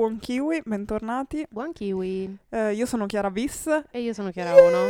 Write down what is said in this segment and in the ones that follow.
Buon kiwi, bentornati. Buon kiwi. Eh, io sono Chiara Bis. E io sono Chiara Ono.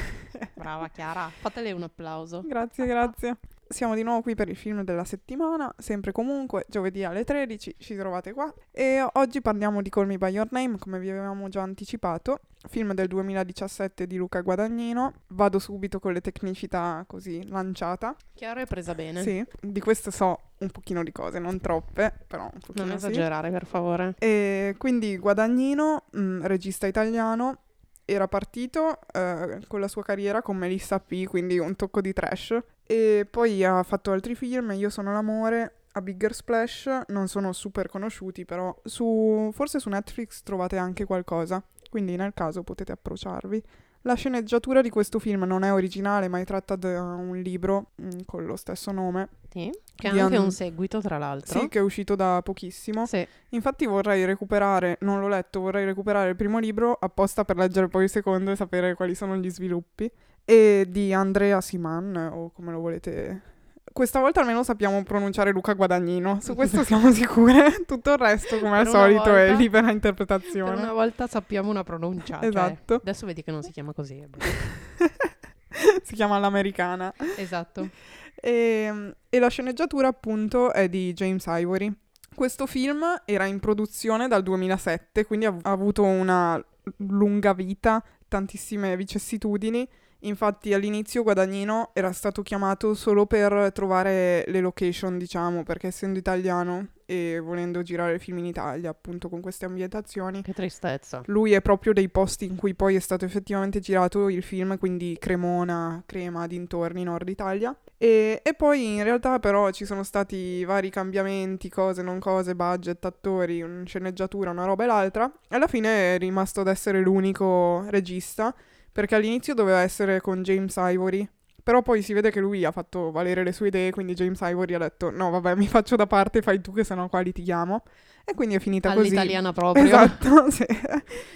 Brava Chiara, fatele un applauso. Grazie, grazie. Siamo di nuovo qui per il film della settimana, sempre comunque, giovedì alle 13, ci trovate qua. E oggi parliamo di Call Me By Your Name, come vi avevamo già anticipato, film del 2017 di Luca Guadagnino. Vado subito con le tecnicità così lanciata. Chiara è presa bene. Sì, di questo so un pochino di cose, non troppe, però un pochino Non sì. esagerare, per favore. E quindi Guadagnino, mh, regista italiano, era partito eh, con la sua carriera con Melissa P, quindi un tocco di trash. E poi ha fatto altri film, Io sono l'amore, a Bigger Splash, non sono super conosciuti, però su, forse su Netflix trovate anche qualcosa, quindi nel caso potete approcciarvi. La sceneggiatura di questo film non è originale, ma è tratta da un libro mh, con lo stesso nome. Sì. Che ha anche an- un seguito, tra l'altro. Sì, che è uscito da pochissimo. Sì. Infatti vorrei recuperare, non l'ho letto, vorrei recuperare il primo libro apposta per leggere poi il secondo e sapere quali sono gli sviluppi. E di Andrea Siman, o come lo volete. Questa volta almeno sappiamo pronunciare Luca Guadagnino, su questo siamo sicure. Tutto il resto, come al Per solito, è volta- libera Per interpretazione. una volta sappiamo una pronuncia. cioè, Esatto. adesso vedi che non si chiama così. si chiama L'Americana. esatto. E, e la sceneggiatura appunto è di James Ivory. Questo film era in produzione dal 2007, quindi ha avuto una lunga vita, tantissime vicissitudini. Infatti all'inizio Guadagnino era stato chiamato solo per trovare le location, diciamo, perché essendo italiano e volendo girare film in Italia, appunto con queste ambientazioni, Che tristezza. lui è proprio dei posti in cui poi è stato effettivamente girato il film, quindi Cremona, Crema, dintorni, Nord Italia. E, e poi in realtà però ci sono stati vari cambiamenti, cose, non cose, budget, attori, un- sceneggiatura, una roba e l'altra. E alla fine è rimasto ad essere l'unico regista, perché all'inizio doveva essere con James Ivory. Però poi si vede che lui ha fatto valere le sue idee, quindi James Ivory ha detto no vabbè mi faccio da parte, fai tu che sennò qua litighiamo. E quindi è finita così. All'italiana proprio. Esatto, sì.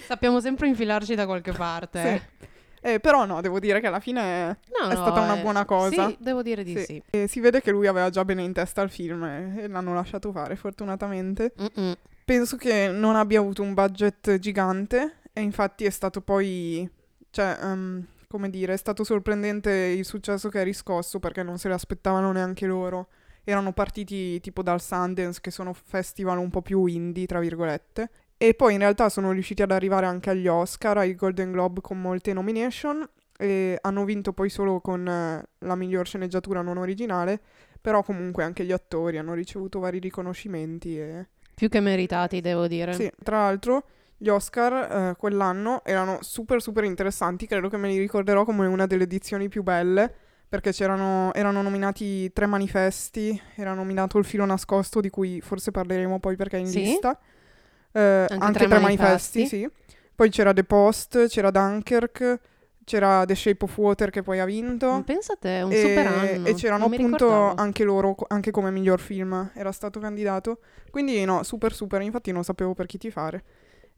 Sappiamo sempre infilarci da qualche parte. Sì. Eh, però no, devo dire che alla fine No, È no, stata una eh, buona cosa. Sì, devo dire di Sì. sì. eh, si vede che lui aveva già bene in testa il film e, e l'hanno lasciato fare, fortunatamente. Mm-mm. Penso che non abbia avuto un budget gigante e infatti è stato poi, cioè, ehm, come dire, è stato sorprendente il successo che ha riscosso perché non se l'aspettavano neanche loro. Erano partiti tipo dal Sundance, che sono festival un po' più indie, tra virgolette. E poi in realtà sono riusciti ad arrivare anche agli Oscar, ai Golden Globe con molte nomination. E hanno vinto poi solo con eh, la miglior sceneggiatura non originale. Però comunque anche gli attori hanno ricevuto vari riconoscimenti e Più che meritati, devo dire. sì, tra l'altro gli Oscar eh, quell'anno erano super super interessanti, credo che me li ricorderò come una delle edizioni più belle, perché c'erano, erano nominati tre manifesti, era nominato Il filo nascosto, di cui forse parleremo poi perché è in Sì? lista, Eh, anche, tre tre manifesti. manifesti, sì. Poi c'era The Post, c'era Dunkirk, c'era The Shape of Water che poi ha vinto. Pensa a te, un E, super anno. e c'erano appunto anche loro, anche come miglior film, era stato candidato. Quindi no, super super, infatti non sapevo per chi tifare.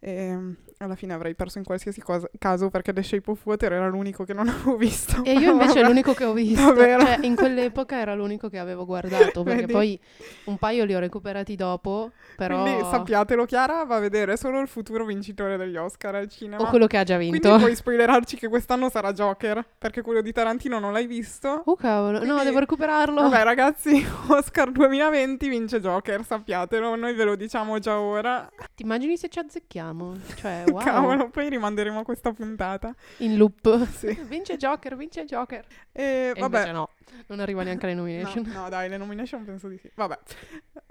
E mm, alla fine avrei perso in qualsiasi cosa- caso perché The Shape of Water era l'unico che non avevo visto. E io invece è l'unico che ho visto. Davvero? Cioè, in quell'epoca era l'unico che avevo guardato. Perché Vedi? poi un paio li ho recuperati dopo. Però. Quindi sappiatelo, Chiara va a vedere solo il futuro vincitore degli Oscar al cinema. O quello che ha già Quindi vinto. puoi spoilerarci che quest'anno sarà Joker, perché quello di Tarantino non l'hai visto. Oh cavolo, no, Quindi- devo recuperarlo. Vabbè ragazzi, Oscar 2020 vince Joker, sappiatelo, noi ve lo diciamo già ora. Ti immagini se ci azzecchiamo? Cioè, wow. Cavolo, poi rimanderemo questa puntata. In loop. Sì. Vince Joker, vince Joker. E E vabbè. invece no, non arriva neanche alle No, nomination. no, dai, le nomination penso di sì. Vabbè,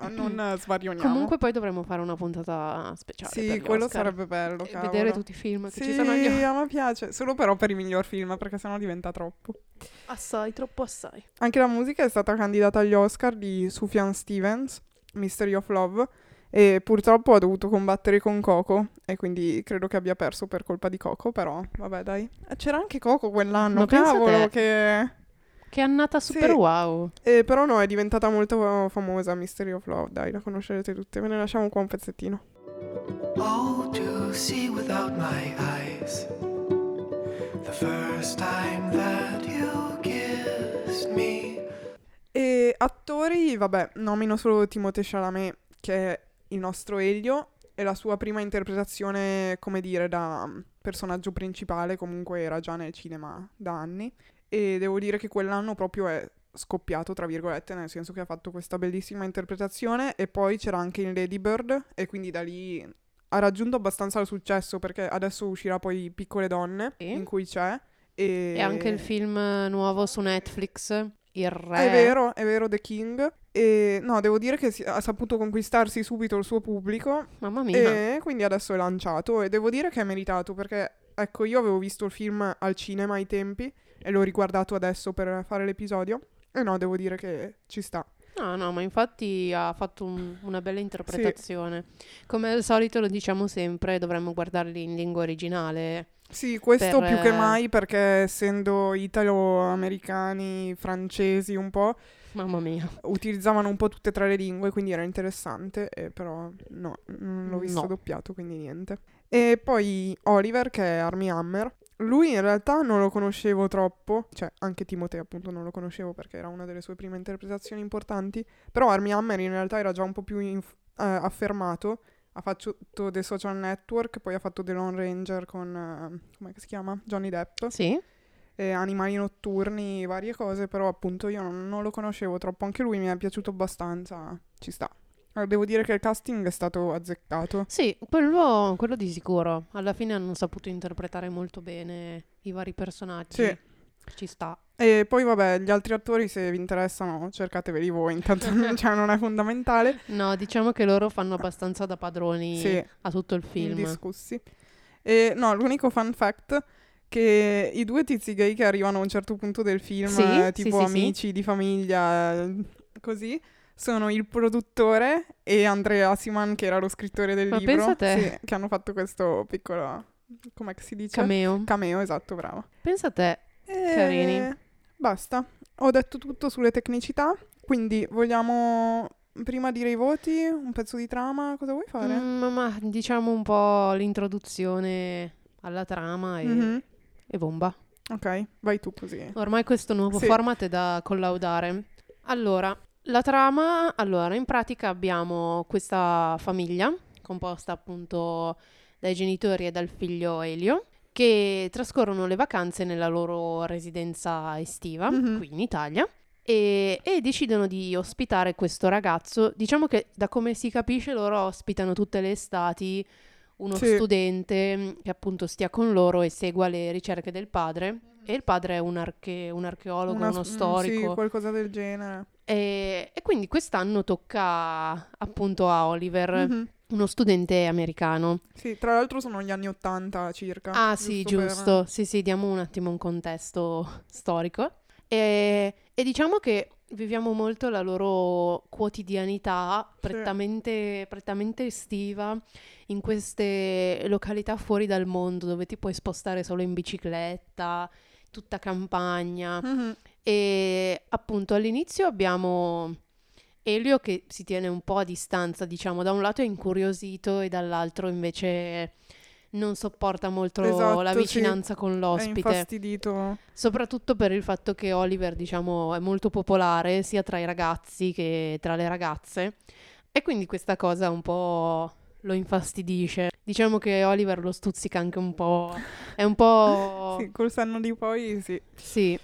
non svarioniamo. Comunque poi dovremmo fare una puntata speciale. sì, quello Oscar. sarebbe bello, E cavolo. vedere tutti i film che Sì, ci sono agli Oscar. a me piace, solo però per i miglior film, perché sennò diventa troppo. Assai, troppo assai. Anche la musica è stata candidata agli Oscar di Sufjan Stevens, Mystery of Love, e purtroppo ha dovuto combattere con Coco, e quindi credo che abbia perso per colpa di Coco, però vabbè dai. Eh, C'era anche Coco quell'anno, Ma cavolo, che... Che annata super Sì. wow. Eh, però no, è diventata molto famosa Mystery of Love, dai, la conoscerete tutte, ve ne lasciamo qua un pezzettino. Oh, to see without my eyes. The first time that you kissed me. E attori, vabbè, nomino solo Timothée Chalamet, che è il nostro Elio, e la sua prima interpretazione, come dire, da mm, personaggio principale comunque era già nel cinema da anni e devo dire che quell'anno proprio è scoppiato, tra virgolette, nel senso che ha fatto questa bellissima interpretazione e poi c'era anche in Lady Bird e quindi da lì ha raggiunto abbastanza il successo perché adesso uscirà poi Piccole Donne Sì. in cui c'è e, E anche il film nuovo su Netflix, Il Re. È vero, è vero, The King. E no, devo dire che si- ha saputo conquistarsi subito il suo pubblico Mamma mia. e quindi adesso è lanciato e devo dire che è meritato perché, ecco, io avevo visto il film al cinema ai tempi e l'ho riguardato adesso per fare l'episodio e no, devo dire che ci sta. No, no, ma infatti ha fatto un- una bella interpretazione. Come al solito lo diciamo sempre, dovremmo guardarli in lingua originale. Sì, questo Per, più che eh, mai perché essendo italo-americani, francesi un po', Mamma mia. utilizzavano un po' tutte e tre le lingue, quindi era interessante, e però no, non l'ho visto No. doppiato, quindi niente. E poi Oliver, che è Army Hammer. Lui in realtà non lo conoscevo troppo, cioè anche Timoteo appunto non lo conoscevo perché era una delle sue prime interpretazioni importanti, però Army Hammer in realtà era già un po' più inf- eh, affermato, ha fatto The Social Network, poi ha fatto The Lone Ranger con, eh, come si chiama? Johnny Depp Sì? eh, animali notturni, varie cose, però appunto io non, non lo conoscevo troppo, anche lui mi è piaciuto abbastanza, ci sta. Devo dire che il casting è stato azzeccato. Sì, quello, quello di sicuro. Alla fine hanno saputo interpretare molto bene i vari personaggi. Sì. Ci sta. E poi vabbè, gli altri attori se vi interessano cercateveli voi, intanto cioè, non è fondamentale. No, diciamo che loro fanno abbastanza da padroni Sì, a tutto il film. indiscussi. E no, l'unico fun fact che i due tizi gay che arrivano a un certo punto del film, Sì, eh, tipo sì, sì. amici di famiglia, eh, così, sono il produttore e Andrea Asiman, che era lo scrittore del Ma libro, sì, che hanno fatto questo piccolo, come si dice? Cameo. Cameo, esatto, bravo. Pensa a te. E Carini. Basta, ho detto tutto sulle tecnicità, quindi vogliamo prima dire i voti, un pezzo di trama, cosa vuoi fare? Mm, ma diciamo un po' l'introduzione alla trama e, Mhm. e bomba. Ok, vai tu così. Ormai questo nuovo Sì. format è da collaudare. Allora, la trama, allora, in pratica abbiamo questa famiglia composta appunto dai genitori e dal figlio Elio che trascorrono le vacanze nella loro residenza estiva, Mhm. qui in Italia. E, e decidono di ospitare questo ragazzo. Diciamo che da come si capisce loro ospitano tutte le estati uno Sì. studente mm, che appunto stia con loro e segua le ricerche del padre. E il padre è un, arche- un archeologo, Una- uno mm, storico. Sì, qualcosa del genere. E, e quindi quest'anno tocca appunto a Oliver, Mhm. uno studente americano. Sì, tra l'altro sono gli anni 80 circa. Ah sì, per- giusto. Sì, sì, diamo un attimo un contesto storico. E, e diciamo che viviamo molto la loro quotidianità prettamente, prettamente estiva in queste località fuori dal mondo dove ti puoi spostare solo in bicicletta, tutta campagna. Mhm. E appunto all'inizio abbiamo Elio che si tiene un po' a distanza, diciamo, da un lato è incuriosito e dall'altro invece non sopporta molto Esatto, la sì. vicinanza con È l'ospite, infastidito. soprattutto per il fatto che Oliver, diciamo, è molto popolare sia tra i ragazzi che tra le ragazze e quindi questa cosa un po' lo infastidisce. Diciamo che Oliver lo stuzzica anche un po', è un po' Sì, col senno di poi, sì. sì,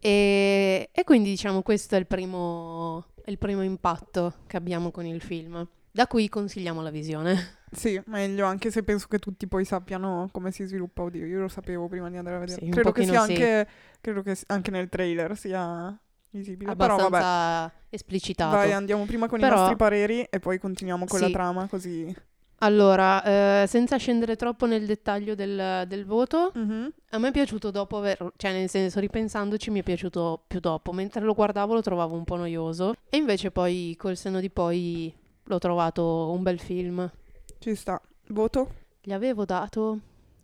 e, e quindi diciamo questo è il primo, è il primo impatto che abbiamo con il film. Da cui consigliamo la visione. Sì, meglio, anche se penso che tutti poi sappiano come si sviluppa. Oddio, io lo sapevo prima di andare a vedere. Sì, credo che sia sì. anche, credo che anche nel trailer sia visibile. Però vabbè, Abbastanza esplicitato. vai, andiamo prima con Però- i nostri pareri e poi continuiamo con la Sì. trama, così... Allora, eh, senza scendere troppo nel dettaglio del, del voto, Mhm. a me è piaciuto dopo aver, cioè nel senso ripensandoci mi è piaciuto più dopo, mentre lo guardavo lo trovavo un po' noioso e invece poi col senno di poi l'ho trovato un bel film. Ci sta. Voto? Gli avevo dato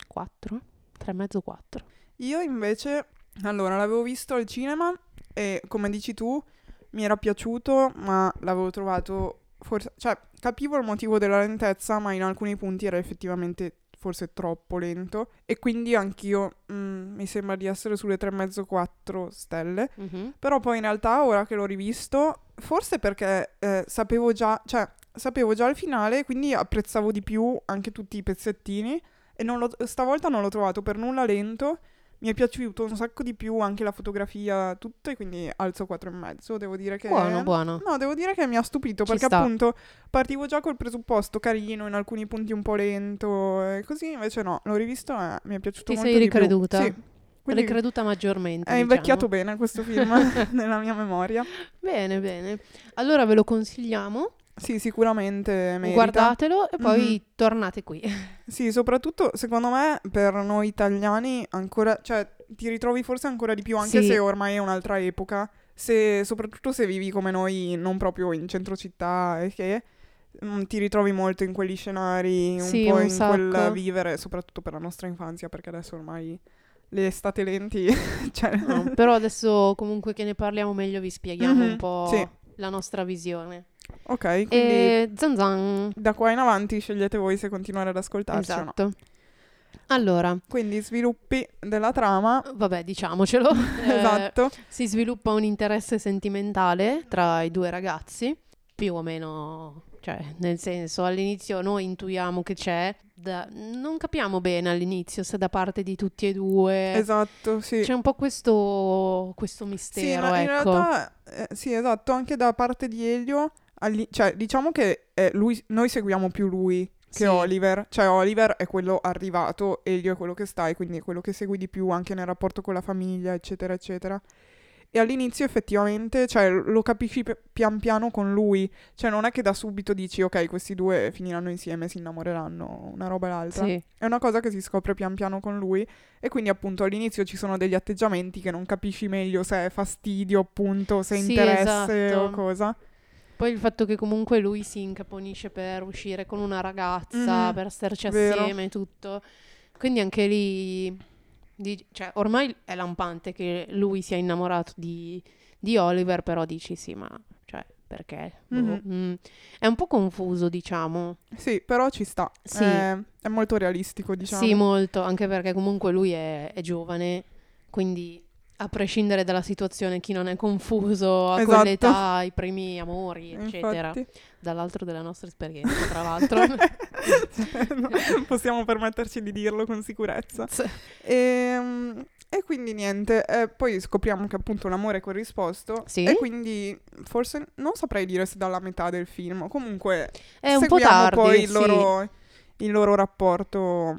4, 3,5 4. Io invece, allora, l'avevo visto al cinema e come dici tu, mi era piaciuto, ma l'avevo trovato forse, cioè, capivo il motivo della lentezza, ma in alcuni punti era effettivamente forse troppo lento e quindi anch'io mm, mi sembra di essere sulle 3,5-4 stelle. Mhm. Però poi in realtà ora che l'ho rivisto, forse perché eh, sapevo già, cioè sapevo già il finale, quindi apprezzavo di più anche tutti i pezzettini. E non l'ho- stavolta non l'ho trovato per nulla lento. Mi è piaciuto un sacco di più anche la fotografia, tutto, e quindi alzo 4 e mezzo. Devo dire che. Buono, buono. No, devo dire che mi ha stupito Ci perché sta. appunto partivo già col presupposto carino, in alcuni punti un po' lento e così, invece no, l'ho rivisto e mi è piaciuto Ti molto sei di più. ricreduta? Sì. Quindi Ricreduta maggiormente. è diciamo. invecchiato bene questo film nella mia memoria. Bene, bene. Allora ve lo consigliamo, Sì, sicuramente merita. guardatelo e poi Mhm. tornate qui. Sì, soprattutto secondo me per noi italiani ancora, cioè ti ritrovi forse ancora di più anche Sì. se ormai è un'altra epoca, se, soprattutto se vivi come noi non proprio in centro città e che mm, ti ritrovi molto in quegli scenari, un Sì, po' un in quel sacco. vivere, soprattutto per la nostra infanzia, perché adesso ormai le estate lenti, cioè, No, però adesso comunque che ne parliamo meglio vi spieghiamo Mhm, un po' sì. la nostra visione. Ok, quindi E zan zan. da qua in avanti scegliete voi se continuare ad ascoltarci o no. Esatto. Allora, Quindi sviluppi della trama, vabbè, diciamocelo. Eh, esatto. si sviluppa un interesse sentimentale tra i due ragazzi, più o meno, cioè, nel senso, all'inizio noi intuiamo che c'è, da- non capiamo bene all'inizio se da parte di tutti e due Esatto, sì. c'è un po' questo, questo Sì, mistero, ma in ecco. realtà, eh, sì, esatto, anche da parte di Elio, alli- cioè diciamo che eh, lui, noi seguiamo più lui che Sì. Oliver, cioè Oliver è quello arrivato, Elio è quello che sta e quindi è quello che segui di più anche nel rapporto con la famiglia, eccetera, eccetera. E all'inizio effettivamente, cioè, lo capisci pi- pian piano con lui, cioè non è che da subito dici ok, questi due finiranno insieme, si innamoreranno, una roba e l'altra. Sì. È una cosa che si scopre pian piano con lui e quindi appunto all'inizio ci sono degli atteggiamenti che non capisci meglio se è fastidio appunto, se è Sì, interesse esatto. o cosa. Poi il fatto che comunque lui si incaponisce per uscire con una ragazza, Mhm, per starci vero. assieme e tutto. Quindi anche lì, di- cioè, ormai è lampante che lui sia innamorato di, di Oliver, però dici sì, ma cioè, perché? Boh, Mhm. mm. È un po' confuso, diciamo. Sì, però ci sta. Sì. È, è molto realistico, diciamo. Sì, molto, anche perché comunque lui è, è giovane, quindi a prescindere dalla situazione, chi non è confuso a Esatto. quell'età, i primi amori, eccetera. Infatti. Dall'altro della nostra esperienza, tra l'altro. No, possiamo permetterci di dirlo con sicurezza. E, e quindi niente, eh, poi scopriamo che appunto l'amore è corrisposto. Sì. E quindi forse non saprei dire se dalla metà del film. Comunque È un po' tardi, poi il sì. loro, il loro rapporto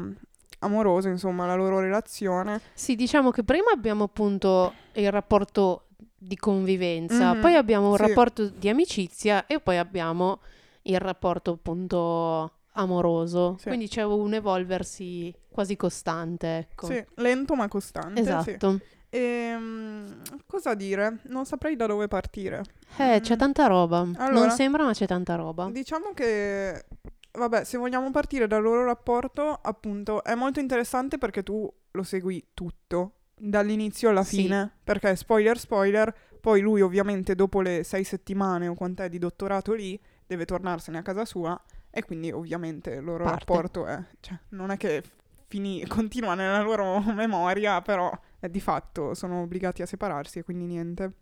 amoroso, insomma, la loro relazione. Sì, diciamo che prima abbiamo appunto il rapporto di convivenza, Mhm, poi abbiamo un sì. rapporto di amicizia e poi abbiamo il rapporto appunto amoroso. Sì. Quindi c'è un evolversi quasi costante, ecco. Sì, lento ma costante. sì. Esatto. Ehm, cosa dire? Non saprei da dove partire. Eh, c'è Mm. tanta roba. Allora- Non sembra, ma c'è tanta roba. Diciamo che, vabbè, se vogliamo partire dal loro rapporto, appunto, è molto interessante perché tu lo segui tutto, dall'inizio alla Sì. fine, perché spoiler spoiler, poi lui ovviamente dopo le sei settimane o quant'è di dottorato lì, deve tornarsene a casa sua e quindi ovviamente il loro Parte. rapporto è, cioè, non è che fini- continua nella loro memoria, però eh, di fatto sono obbligati a separarsi e quindi niente.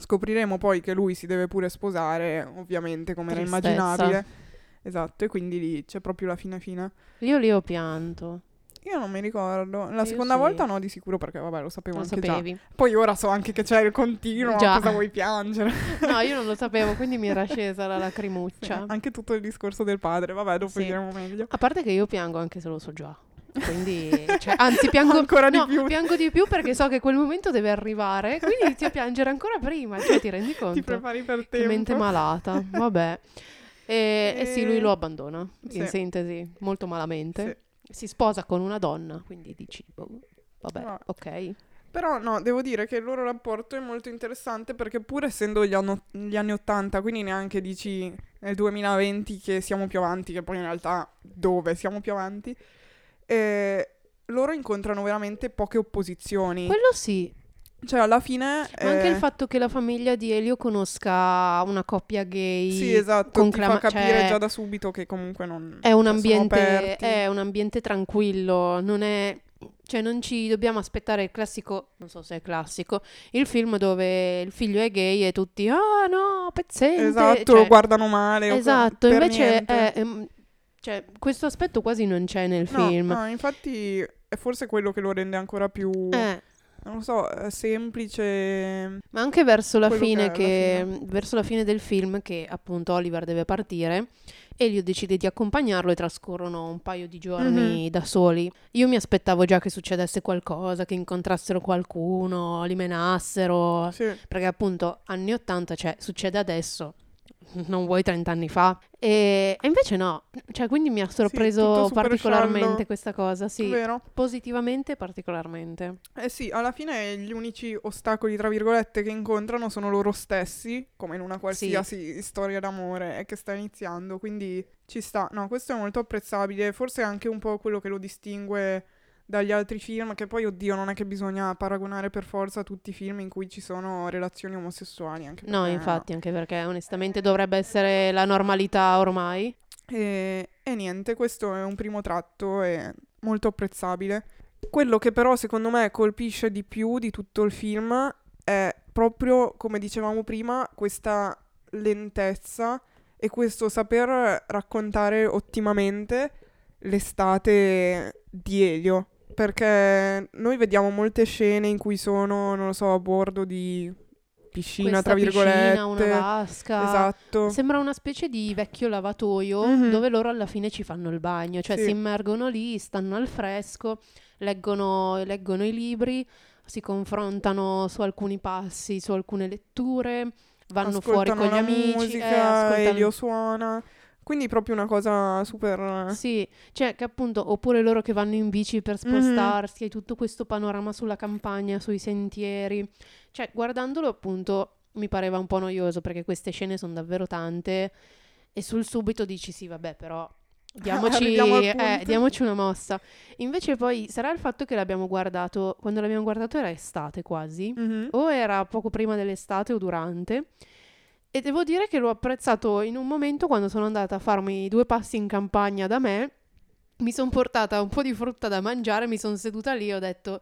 Scopriremo poi che lui si deve pure sposare, ovviamente, come era Tristezza. immaginabile. Esatto, e quindi lì c'è proprio la fine fine. Io lì ho pianto. Io non mi ricordo. La Io seconda sì. volta no, di sicuro, perché vabbè, lo sapevo Lo anche sapevi? già. Poi ora so anche che c'è il continuo, Già. cosa vuoi piangere? No, io non lo sapevo, quindi mi era scesa la Sì, lacrimuccia. anche tutto il discorso del padre, vabbè, dopo Sì. diremo meglio. A parte che io piango anche se lo so già. Quindi, cioè, anzi, piango Ancora di no, più. piango di più perché so che quel momento deve arrivare, quindi inizio a piangere ancora prima. Cioè, ti rendi conto? Ti prepari per tempo. mente malata. Vabbè. E, e sì, lui E- lo abbandona, in Sì. sintesi, molto malamente. Si sposa con una donna, quindi dici, boh, vabbè, No. ok. Però no, devo dire che il loro rapporto è molto interessante perché pur essendo gli, anno- gli anni 80, quindi neanche dici nel 2020 che siamo più avanti, che poi in realtà dove siamo più avanti, eh, loro incontrano veramente poche opposizioni. Quello sì, Cioè alla fine... ma anche eh, il fatto che la famiglia di Elio conosca una coppia gay. Sì, esatto, con ti fa capire cioè, già da subito che comunque non... È un, ambiente, è un ambiente tranquillo, non è Cioè non ci dobbiamo aspettare il classico, non so se è classico, il film dove il figlio è gay e tutti, ah no, pezzente. Esatto, Cioè, guardano male. esatto, invece è, ehm, cioè, questo aspetto quasi non c'è nel No, film. no, infatti è forse quello che lo rende ancora più, Eh, non lo so, eh, semplice. ma anche verso la fine, che che, verso la fine del film, che appunto Oliver deve partire, Elio decide di accompagnarlo e trascorrono un paio di giorni Mhm. da soli. Io mi aspettavo già che succedesse qualcosa, che incontrassero qualcuno, li menassero, Sì. perché appunto anni 80, cioè succede adesso, non vuoi 30 anni fa. E, e invece no, cioè quindi mi ha sorpreso super particolarmente sciallo. questa cosa, sì, Vero? positivamente particolarmente. Eh sì, alla fine gli unici ostacoli, tra virgolette, che incontrano sono loro stessi, come in una qualsiasi storia d'amore che sta iniziando, quindi ci sta. No, questo è molto apprezzabile, forse è anche un po' quello che lo distingue dagli altri film, che poi, oddio, non è che bisogna paragonare per forza tutti i film in cui ci sono relazioni omosessuali, anche No, infatti, anche perché onestamente dovrebbe essere la normalità ormai. E, e niente, questo è un primo tratto e molto apprezzabile. Quello che però secondo me colpisce di più di tutto il film è proprio, come dicevamo prima, questa lentezza e questo saper raccontare ottimamente l'estate di Elio. Perché noi vediamo molte scene in cui sono, non lo so, a bordo di piscina, Questa tra virgolette. piscina, una vasca. Esatto. Sembra una specie di vecchio lavatoio Mhm. dove loro alla fine ci fanno il bagno, cioè Sì. si immergono lì, stanno al fresco, leggono, leggono i libri, si confrontano su alcuni passi, su alcune letture, vanno fuori ascoltano con gli amici, eh, musica, ascoltano- Elio suona. Quindi proprio una cosa super... Sì, cioè che appunto, oppure loro che vanno in bici per Mhm. spostarsi, hai tutto questo panorama sulla campagna, sui sentieri. Cioè, guardandolo appunto mi pareva un po' noioso perché queste scene sono davvero tante e sul subito dici sì, vabbè, però diamoci, eh, diamoci una mossa. Invece poi sarà il fatto che l'abbiamo guardato, quando l'abbiamo guardato era estate quasi, Mhm. o era poco prima dell'estate o durante. E devo dire che l'ho apprezzato in un momento quando sono andata a farmi due passi in campagna da me. Mi sono portata un po' di frutta da mangiare, mi sono seduta lì e ho detto: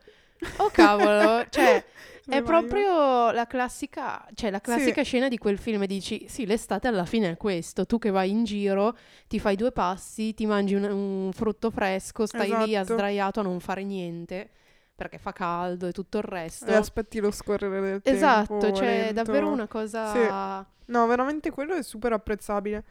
Oh cavolo, cioè è proprio la classica, cioè la classica scena di quel film dici: Sì, l'estate alla fine è questo. Tu che vai in giro, ti fai due passi, ti mangi un, un frutto fresco, stai lì Esatto. sdraiato a non fare niente perché fa caldo e tutto il resto. E aspetti lo scorrere del Esatto, tempo. cioè è lento. davvero una cosa... No, veramente quello è super apprezzabile.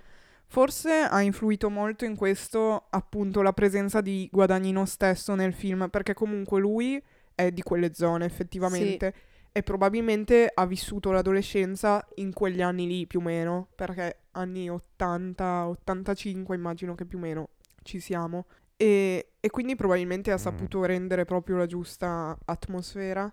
Forse ha influito molto in questo appunto la presenza di Guadagnino stesso nel film, perché comunque lui è di quelle zone effettivamente e probabilmente ha vissuto l'adolescenza in quegli anni lì più o meno, perché anni 80, 85 immagino che più o meno ci siamo. E, e quindi probabilmente ha saputo rendere proprio la giusta atmosfera.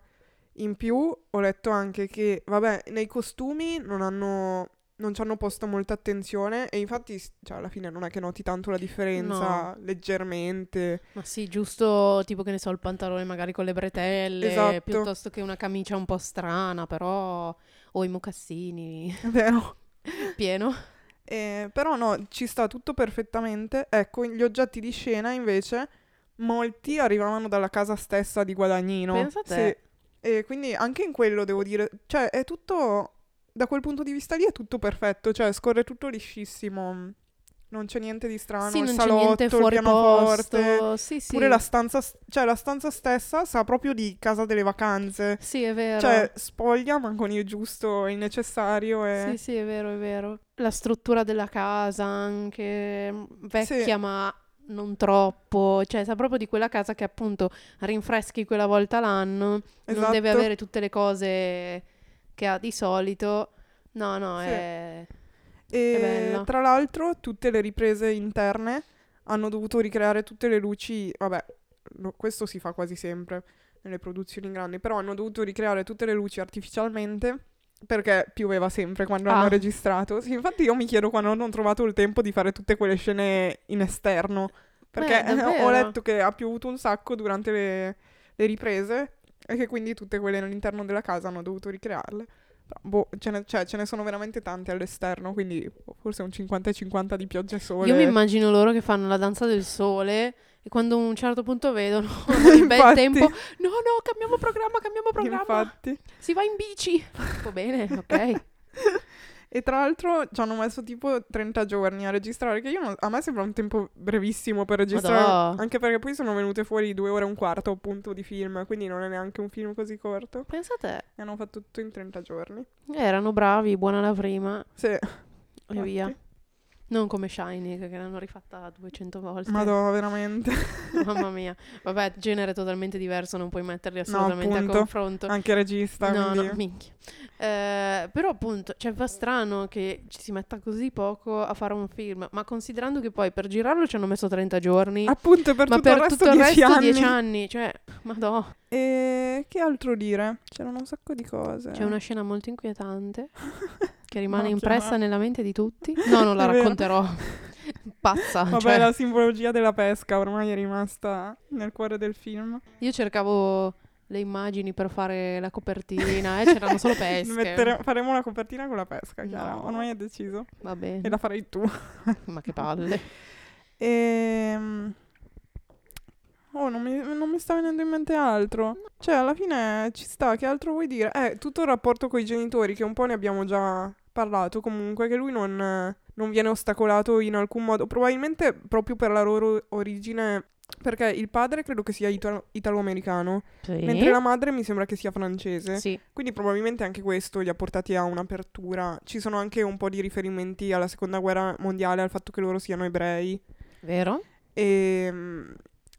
In più ho letto anche che, vabbè, nei costumi non hanno, non ci hanno posto molta attenzione e infatti, cioè, alla fine non è che noti tanto la differenza leggermente. Ma sì, giusto tipo che ne so, il pantalone magari con le bretelle, Esatto. piuttosto che una camicia un po' strana, però... O i mocassini, È vero. pieno. Eh, però no, ci sta tutto perfettamente. Ecco, gli oggetti di scena invece, molti arrivavano dalla casa stessa di Guadagnino. Pensa a te. Sì. E quindi anche in quello devo dire, cioè è tutto, da quel punto di vista lì è tutto perfetto, cioè scorre tutto liscissimo. Non c'è niente di strano, sì, il salotto, il pianoforte. posto. Sì, sì. Pure la stanza, cioè la stanza stessa sa proprio di casa delle vacanze. Sì, è vero. Cioè, spoglia, ma con il giusto e il necessario. E... Sì, sì, è vero, è vero. La struttura della casa anche mm, vecchia, Sì. ma non troppo. Cioè, sa proprio di quella casa che appunto rinfreschi quella volta l'anno. Non deve Esatto. avere tutte le cose che ha di solito. No, no, Sì. è... E Tra l'altro tutte le riprese interne hanno dovuto ricreare tutte le luci, vabbè, no, questo si fa quasi sempre nelle produzioni grandi, però hanno dovuto ricreare tutte le luci artificialmente perché pioveva sempre quando Ah. hanno registrato. Sì, infatti io mi chiedo quando hanno trovato il tempo di fare tutte quelle scene in esterno, perché Beh, eh, ho letto che ha piovuto un sacco durante le, le riprese e che quindi tutte quelle all'interno della casa hanno dovuto ricrearle. Boh, ce ne, cioè, ce ne sono veramente tante all'esterno, quindi forse un 50 e 50 di pioggia e sole. Io mi immagino loro che fanno la danza del sole E quando a un certo punto vedono il bel tempo, no, no, cambiamo programma, cambiamo programma. Infatti. Si va in bici. Va bene, ok. E tra l'altro ci hanno messo tipo 30 giorni a registrare, che io non- a me sembra un tempo brevissimo per registrare, Madò. anche perché poi sono venute fuori due ore e un quarto appunto di film, quindi non è neanche un film così corto. Pensa a te. E hanno fatto tutto in 30 giorni. Eh, Erano bravi, buona la prima Sì, e infatti. via. Non come Shining, che l'hanno rifatta 200 volte. Madonna, veramente. Mamma mia. Vabbè, genere totalmente diverso, non puoi metterli assolutamente a appunto. confronto. Anche regista, No, quindi... no, minchia. Eh, però appunto, cioè fa strano che ci si metta così poco a fare un film, ma considerando che poi per girarlo ci hanno messo 30 giorni, Appunto, per ma tutto per il resto tutto il 10 resto anni. 10 anni, cioè, madò. E che altro dire? C'erano un sacco di cose. C'è una scena molto inquietante che rimane No, impressa chiama- nella mente di tutti. No, non la racconterò. Pazza. Vabbè, cioè, la simbologia della pesca ormai è rimasta nel cuore del film. Io cercavo le immagini per fare la copertina e c'erano solo pesche. Mettere- faremo una copertina con la pesca, Chiara. No. Ormai è deciso. Va bene. E la farai tu. Ma che palle. Ehm... Oh, non mi, non mi sta venendo in mente altro. Cioè, alla fine ci sta, che altro vuoi dire? Eh, tutto il rapporto con i genitori, che un po' ne abbiamo già parlato comunque, che lui non, non viene ostacolato in alcun modo. Probabilmente proprio per la loro origine, perché il padre credo che sia italo- italo-americano, Sì. mentre la madre mi sembra che sia francese. Sì. Quindi probabilmente anche questo li ha portati a un'apertura. Ci sono anche un po' di riferimenti alla seconda guerra mondiale, al fatto che loro siano ebrei. Vero? E,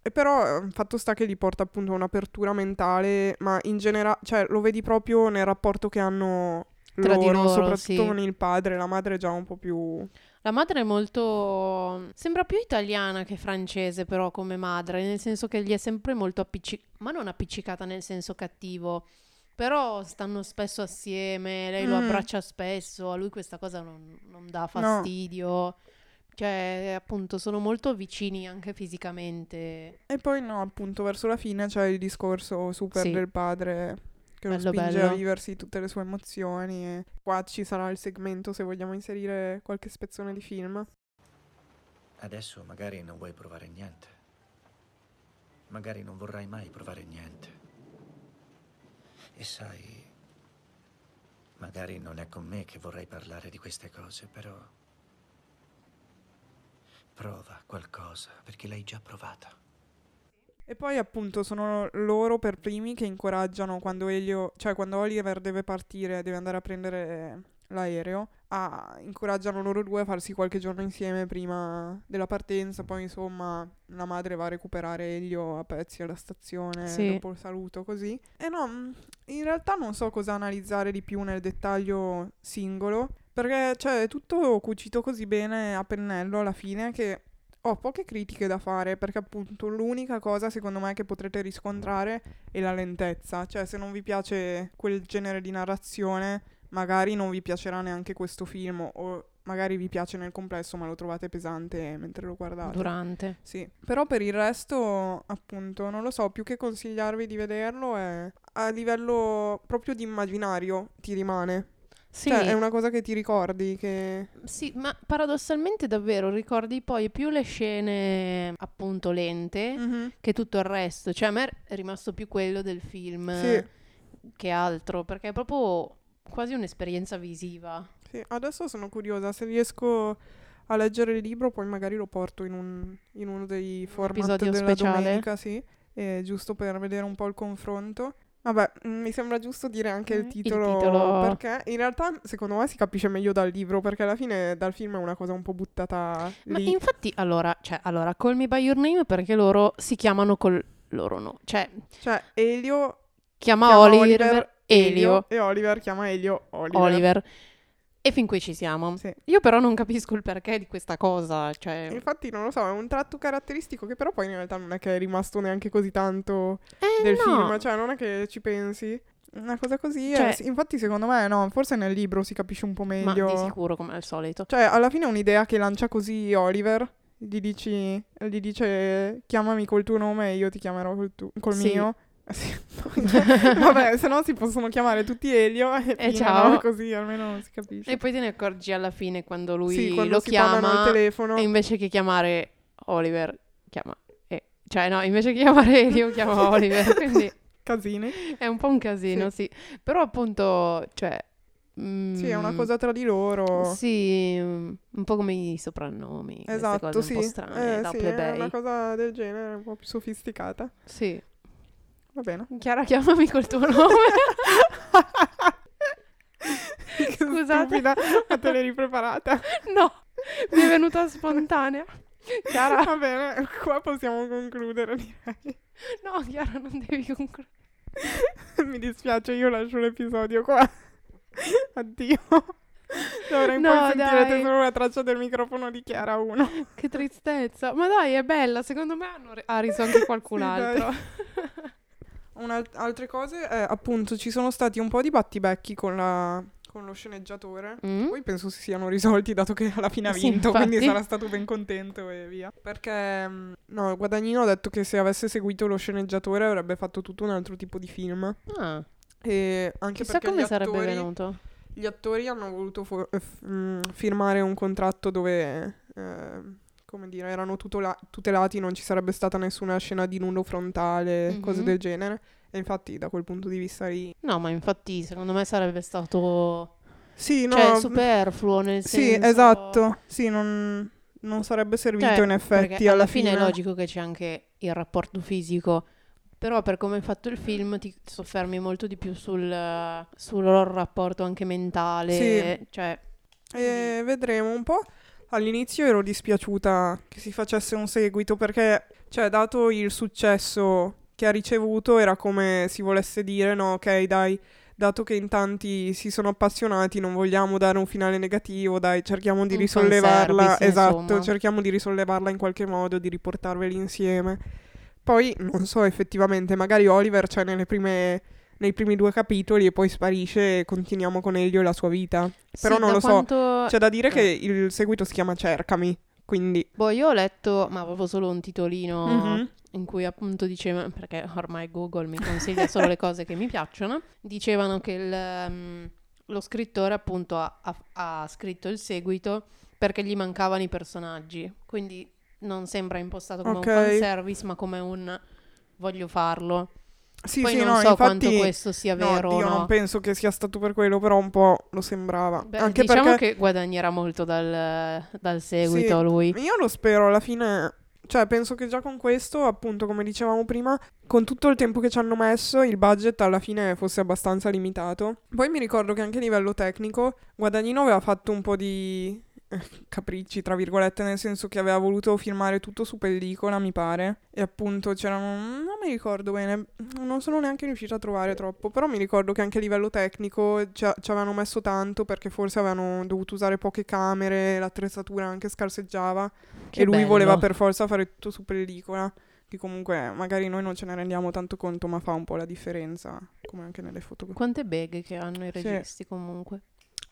e però eh, fatto sta che gli porta appunto a un'apertura mentale, ma in generale, cioè lo vedi proprio nel rapporto che hanno Tra di loro, soprattutto sì. con il padre, la madre è già un po' più... La madre è molto... sembra più italiana che francese però come madre, nel senso che gli è sempre molto appiccicata, ma non appiccicata nel senso cattivo, però stanno spesso assieme, lei lo Mm. abbraccia spesso, a lui questa cosa non, non dà fastidio, cioè appunto sono molto vicini anche fisicamente. E poi no, appunto verso la fine c'è il discorso super Sì. del padre che lo Bello, spinge bello. a viversi tutte le sue emozioni. E qua ci sarà il segmento se vogliamo inserire qualche spezzone di film. Adesso magari non vuoi provare niente. Magari non vorrai mai provare niente. E sai, magari non è con me che vorrei parlare di queste cose, però prova qualcosa perché l'hai già provata. E poi appunto sono loro per primi che incoraggiano quando Elio, cioè quando Oliver deve partire, deve andare a prendere l'aereo, a, incoraggiano loro due a farsi qualche giorno insieme prima della partenza, poi insomma la madre va a recuperare Elio a pezzi alla stazione Sì. dopo il saluto così. E no, mh, in realtà non so cosa analizzare di più nel dettaglio singolo, perché cioè è tutto cucito così bene a pennello alla fine che ho poche critiche da fare perché appunto l'unica cosa secondo me che potrete riscontrare è la lentezza, cioè se non vi piace quel genere di narrazione magari non vi piacerà neanche questo film o magari vi piace nel complesso ma lo trovate pesante mentre lo guardate. Durante. Sì, però per il resto, appunto, non lo so, più che consigliarvi di vederlo è a livello proprio di immaginario ti rimane. Sì, Cioè, è una cosa che ti ricordi che sì, ma paradossalmente davvero ricordi poi più le scene appunto lente Mhm. che tutto il resto. Cioè a me è rimasto più quello del film Sì. che altro, perché è proprio quasi un'esperienza visiva. Sì, adesso sono curiosa, se riesco a leggere il libro poi magari lo porto in, un- in uno dei format episodio della speciale. domenica, sì, eh, giusto per vedere un po' il confronto. Vabbè, mm, mi sembra giusto dire anche il Mm, il titolo, titolo. perché in realtà secondo me si capisce meglio dal libro, perché alla fine dal film è una cosa un po' buttata Ma lì. infatti, allora, cioè, allora, Call Me By Your Name perché loro si chiamano col loro no. Cioè, Cioè, Elio chiama, chiama Oliver, Elio, e Oliver chiama Elio Oliver. Oliver. E fin qui ci siamo. Sì. Io però non capisco il perché di questa cosa, cioè... Infatti non lo so, è un tratto caratteristico che però poi in realtà non è che è rimasto neanche così tanto Eh, del no. film, cioè non è che ci pensi. Una cosa così, è- Cioè- sì, infatti secondo me no, forse nel libro si capisce un po' Ma meglio. di sicuro, come al solito. Cioè alla fine è un'idea che lancia così Oliver, gli, dici, gli dice chiamami col tuo nome e io ti chiamerò col, tu- col Sì. mio. Sì. Vabbè, se no si possono chiamare tutti Elio e, E fine, ciao. no? così almeno si capisce. E poi te ne accorgi alla fine quando lui sì, quando lo chiama telefono. e invece che chiamare Oliver, chiama E Cioè, no, invece che chiamare Elio, chiamo Oliver, quindi Casini. è un po' un casino, sì. Però appunto, cioè... Sì, è una mm, cosa tra di loro. Sì, mm, un po' come i soprannomi, Esatto, cose sì. un po' strane Eh, da sì, è una cosa del genere, un po' più sofisticata. Sì. Va bene. Chiara, chiamami col tuo nome. Scusate. stupida, ma te l'eri preparata. no, mi è venuta spontanea. Chiara, Va bene, qua possiamo concludere, direi. no, Chiara, non devi concludere. Mi dispiace, io lascio l'episodio qua. Addio. D'ora in No, poi sentirete dai. solo la traccia del microfono di Chiara 1. Che tristezza. Ma dai, è bella. Secondo me hanno ri- ha riso anche qualcun Sì, dai. altro. altre cose, eh, appunto, ci sono stati un po' di battibecchi con, la, con lo sceneggiatore. Mm? Poi penso si siano risolti dato che alla fine ha Sì, vinto, quindi infatti. sarà stato ben contento e via. Perché, mm, no, Guadagnino ha detto che se avesse seguito lo sceneggiatore avrebbe fatto tutto un altro tipo di film. Ah, E anche chissà perché come gli sarebbe attori, venuto. gli attori hanno voluto fo- eh, f- mm, firmare un contratto dove, eh, come dire, erano tutola- tutelati, non ci sarebbe stata nessuna scena di nudo frontale, cose Mhm. del genere. E infatti da quel punto di vista lì... No, ma infatti secondo me sarebbe stato Sì, no, cioè superfluo nel sì, senso esatto. Sì, non, non sarebbe servito Cioè, in effetti alla alla fine è logico che c'è anche il rapporto fisico, però per come è fatto il film ti soffermi molto di più sul, sul loro rapporto anche mentale, Sì. cioè E vedremo un po'. All'inizio ero dispiaciuta che si facesse un seguito perché, cioè, dato il successo che ha ricevuto, era come si volesse dire, no, ok, dai, dato che in tanti si sono appassionati, non vogliamo dare un finale negativo, dai, cerchiamo di Un risollevarla. Esatto, insomma. cerchiamo di risollevarla in qualche modo, di riportarveli insieme. Poi, non so, effettivamente, magari Oliver c'è nelle prime... Nei primi due capitoli e poi sparisce e continuiamo con Elio e la sua vita. Però sì, non lo so, quanto- c'è da dire eh. che il seguito si chiama Cercami, quindi... Boh, io ho letto, ma avevo solo un titolino Mhm. in cui appunto diceva, perché ormai Google mi consiglia solo le cose che mi piacciono, dicevano che il, ehm, lo scrittore appunto ha, ha- ha scritto il seguito perché gli mancavano i personaggi, quindi non sembra impostato come Ok. un fanservice, ma come un voglio farlo. Sì, Poi sì, non no, so quanto infatti... questo sia No, vero o io no. non penso che sia stato per quello, però un po' lo sembrava. Beh, Anche diciamo perché che guadagnerà molto dal, dal seguito Sì. lui. io lo spero alla fine... Cioè, penso che già con questo, appunto, come dicevamo prima, con tutto il tempo che ci hanno messo, il budget alla fine fosse abbastanza limitato. Poi mi ricordo che anche a livello tecnico, Guadagnino aveva fatto un po' di capricci, tra virgolette, nel senso che aveva voluto filmare tutto su pellicola, mi pare. E appunto c'erano... Non mi ricordo bene, non sono neanche riuscita a trovare troppo, però mi ricordo che anche a livello tecnico ci, ci avevano messo tanto perché forse avevano dovuto usare poche camere, l'attrezzatura anche scarseggiava Che e lui bello. voleva per forza fare tutto su pellicola. Che comunque magari noi non ce ne rendiamo tanto conto, ma fa un po' la differenza, come anche nelle fotografie. Quante beghe che hanno i Sì. registi comunque.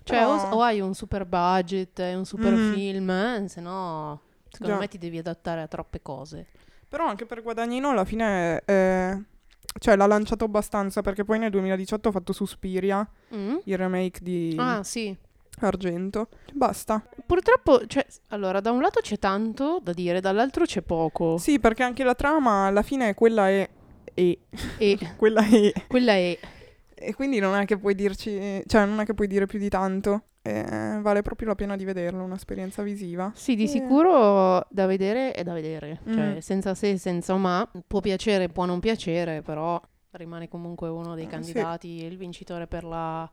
Cioè, o, Però- o hai un super budget un super Mhm. film, eh, se no, secondo Già. me ti devi adattare a troppe cose. Però anche per Guadagnino alla fine eh, cioè l'ha lanciato abbastanza perché poi nel 2018 ha fatto Suspiria, Mm? il remake di Ah, sì. Argento. Basta. Purtroppo, cioè, allora, da un lato c'è tanto da dire, dall'altro c'è poco. Sì, perché anche la trama alla fine quella è e E quella è quella è... e quindi non è che puoi dirci, cioè non è che puoi dire più di tanto. Eh, vale proprio la pena di vederlo, un'esperienza visiva. Sì, di Eh. sicuro da vedere è da vedere. Cioè, Mm. senza se, senza ma. Può piacere, può non piacere, però rimane comunque uno dei Eh, sì. candidati, il vincitore per la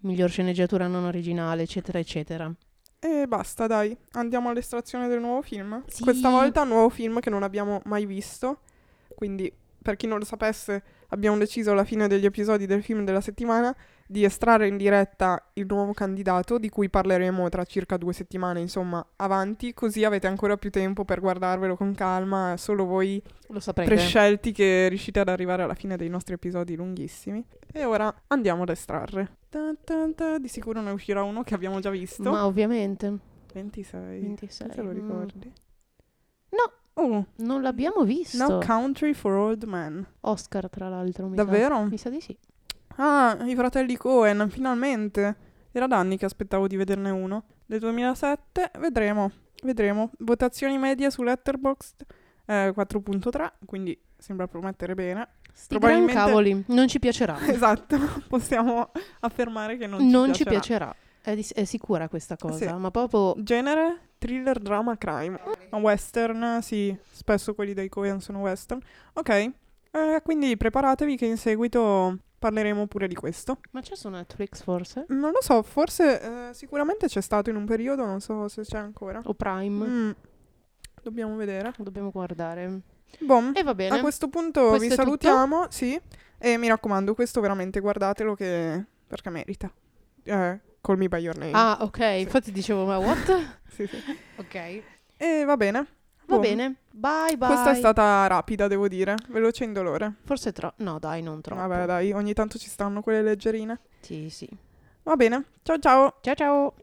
miglior sceneggiatura non originale, eccetera, eccetera. E basta, dai. Andiamo all'estrazione del nuovo film. Sì. Questa volta un nuovo film che non abbiamo mai visto. Quindi, per chi non lo sapesse, abbiamo deciso alla fine degli episodi del film della settimana di estrarre in diretta il nuovo candidato, di cui parleremo tra circa due settimane, insomma, avanti, così avete ancora più tempo per guardarvelo con calma, solo voi Lo saprete. prescelti che riuscite ad arrivare alla fine dei nostri episodi lunghissimi. E ora andiamo ad estrarre. Ta ta ta, Di sicuro ne uscirà uno che abbiamo già visto. Ma ovviamente. 26. 26. Non te lo mm. ricordi? No, Oh, non l'abbiamo visto. No Country for Old Men. Oscar, tra l'altro. Mi sa. Davvero? Mi sa di sì. Ah, i fratelli Cohen, finalmente. Era da anni che aspettavo di vederne uno. Del 2007, vedremo. Vedremo. Votazioni medie su Letterboxd eh, 4.3, quindi sembra promettere bene. Sti Probabilmente- cavoli, non ci piacerà. Esatto, possiamo affermare che non ci non ci piacerà. piacerà. È, di- è sicura questa cosa, Sì. ma proprio Genere? Thriller, drama, crime. Western, sì, spesso quelli dei Coen sono western. Ok, eh, quindi preparatevi che in seguito parleremo pure di questo. Ma c'è su Netflix forse? Non lo so, forse eh, sicuramente c'è stato in un periodo, non so se c'è ancora. O Prime? Mm, Dobbiamo vedere. Dobbiamo guardare. Boh, E va bene. a questo punto Questo vi è tutto? salutiamo, sì. E mi raccomando, questo veramente guardatelo che... perché merita. Eh, call me by your name. Ah, ok. Infatti dicevo, ma what? Sì, sì. ok. E va bene. Va Boh. bene. Bye bye. Questa è stata rapida, devo dire. Veloce e indolore. Forse troppo. No, dai, non troppo. Vabbè, dai, ogni tanto ci stanno quelle leggerine. Sì, sì. Va bene. Ciao ciao. Ciao ciao.